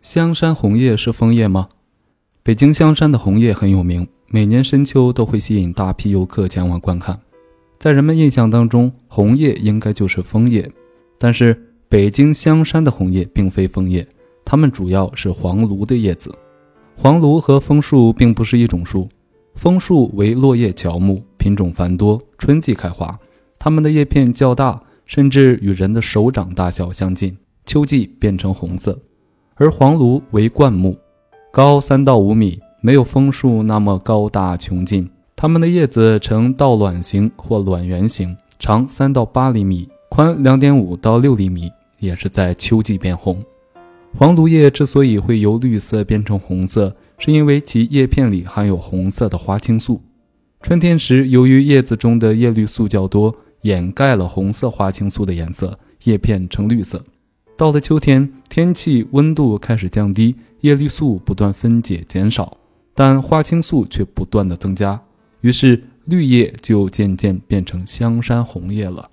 香山红叶是枫叶吗？北京香山的红叶很有名，每年深秋都会吸引大批游客前往观看。在人们印象当中，红叶应该就是枫叶，但是北京香山的红叶并非枫叶，它们主要是黄芦的叶子。黄芦和枫树并不是一种树，枫树为落叶乔木，品种繁多，春季开花，它们的叶片较大，甚至与人的手掌大小相近，秋季变成红色。而黄芦为灌木。高三到五米，没有枫树那么高大穷尽。它们的叶子呈倒卵形或卵圆形，长三到八厘米，宽两点五到六厘米，也是在秋季变红。黄芦叶之所以会由绿色变成红色，是因为其叶片里含有红色的花青素。春天时，由于叶子中的叶绿素较多，掩盖了红色花青素的颜色，叶片呈绿色。到了秋天，天气温度开始降低，叶绿素不断分解减少，但花青素却不断的增加，于是绿叶就渐渐变成香山红叶了。